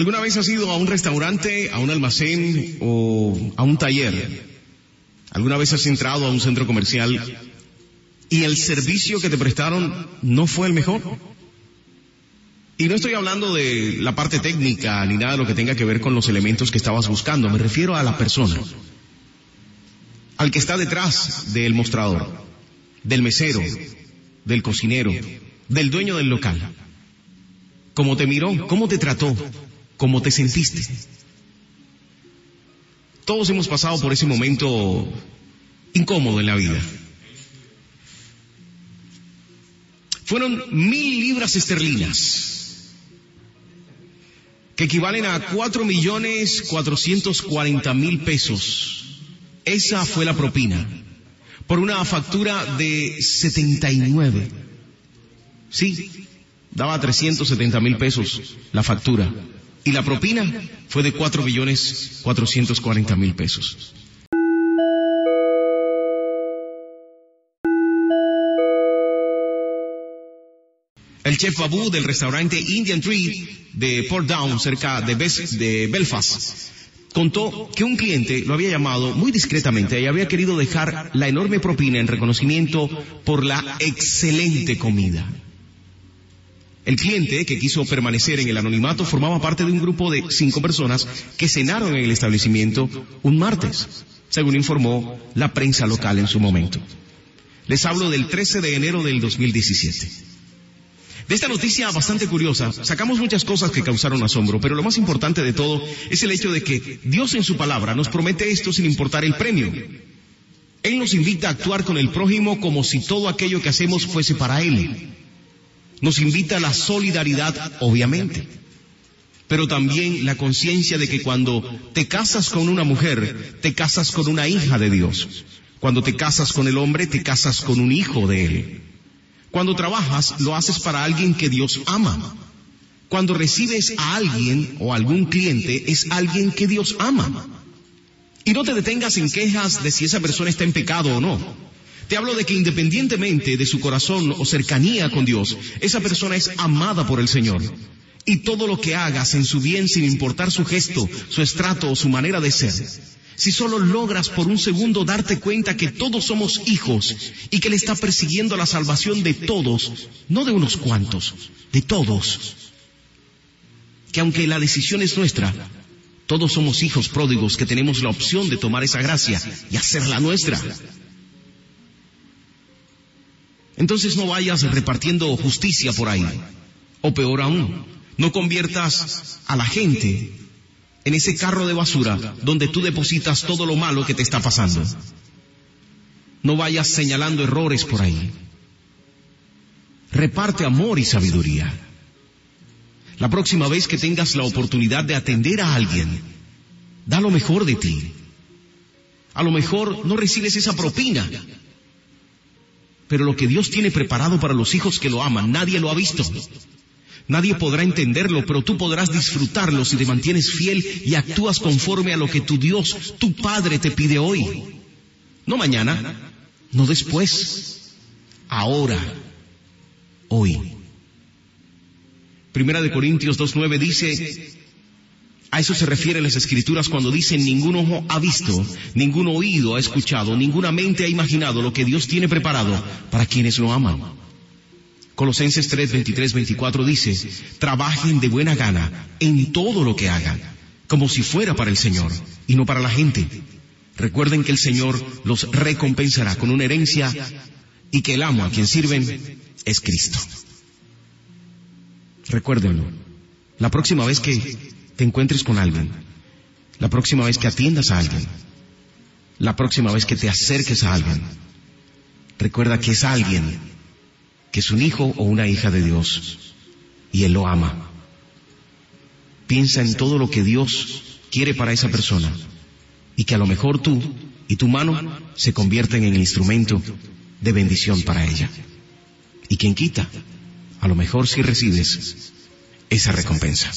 ¿Alguna vez has ido a un restaurante, a un almacén o a un taller? ¿Alguna vez has entrado a un centro comercial y el servicio que te prestaron no fue el mejor? Y no estoy hablando de la parte técnica ni nada de lo que tenga que ver con los elementos que estabas buscando, me refiero a la persona, al que está detrás del mostrador, del mesero, del cocinero, del dueño del local. ¿Cómo te miró? ¿Cómo te trató? ¿Cómo te sentiste? Todos hemos pasado por ese momento incómodo en la vida. Fueron mil libras esterlinas que equivalen a cuatro millones cuatrocientos cuarenta mil pesos. Esa fue la propina por una factura de 79. Sí, daba 370 mil pesos la factura. Y la propina fue de cuatro millones cuatrocientos cuarenta mil pesos. El chef Babu del restaurante Indian Tree de Port Down, cerca de, de Belfast, contó que un cliente lo había llamado muy discretamente y había querido dejar la enorme propina en reconocimiento por la excelente comida. El cliente, que quiso permanecer en el anonimato, formaba parte de un grupo de cinco personas que cenaron en el establecimiento un martes, según informó la prensa local en su momento. Les hablo del 13 de enero del 2017. De esta noticia bastante curiosa, sacamos muchas cosas que causaron asombro, pero lo más importante de todo es el hecho de que Dios en su palabra nos promete esto sin importar el premio. Él nos invita a actuar con el prójimo como si todo aquello que hacemos fuese para Él. Nos invita a la solidaridad, obviamente, pero también la conciencia de que cuando te casas con una mujer, te casas con una hija de Dios. Cuando te casas con el hombre, te casas con un hijo de Él. Cuando trabajas, lo haces para alguien que Dios ama. Cuando recibes a alguien o algún cliente, es alguien que Dios ama. Y no te detengas en quejas de si esa persona está en pecado o no. Te hablo de que independientemente de su corazón o cercanía con Dios, esa persona es amada por el Señor. Y todo lo que hagas en su bien sin importar su gesto, su estrato o su manera de ser, si solo logras por un segundo darte cuenta que todos somos hijos y que Él está persiguiendo la salvación de todos, no de unos cuantos, de todos. Que aunque la decisión es nuestra, todos somos hijos pródigos que tenemos la opción de tomar esa gracia y hacerla nuestra. Entonces no vayas repartiendo justicia por ahí. O peor aún, no conviertas a la gente en ese carro de basura donde tú depositas todo lo malo que te está pasando. No vayas señalando errores por ahí. Reparte amor y sabiduría. La próxima vez que tengas la oportunidad de atender a alguien, da lo mejor de ti. A lo mejor no recibes esa propina, pero lo que Dios tiene preparado para los hijos que lo aman, nadie lo ha visto. Nadie podrá entenderlo, pero tú podrás disfrutarlo si te mantienes fiel y actúas conforme a lo que tu Dios, tu Padre te pide hoy. No mañana, no después, ahora, hoy. Primera de Corintios 2.9 dice, a eso se refieren las escrituras cuando dicen ningún ojo ha visto, ningún oído ha escuchado, ninguna mente ha imaginado lo que Dios tiene preparado para quienes lo aman. Colosenses 3, 23, 24 dice, trabajen de buena gana en todo lo que hagan, como si fuera para el Señor y no para la gente. Recuerden que el Señor los recompensará con una herencia y que el amo a quien sirven es Cristo. Recuérdenlo. La próxima vez que te encuentres con alguien, la próxima vez que atiendas a alguien, la próxima vez que te acerques a alguien, recuerda que es alguien que es un hijo o una hija de Dios y Él lo ama. Piensa en todo lo que Dios quiere para esa persona y que a lo mejor tú y tu mano se convierten en el instrumento de bendición para ella. Y quien quita, a lo mejor si recibes esa recompensa.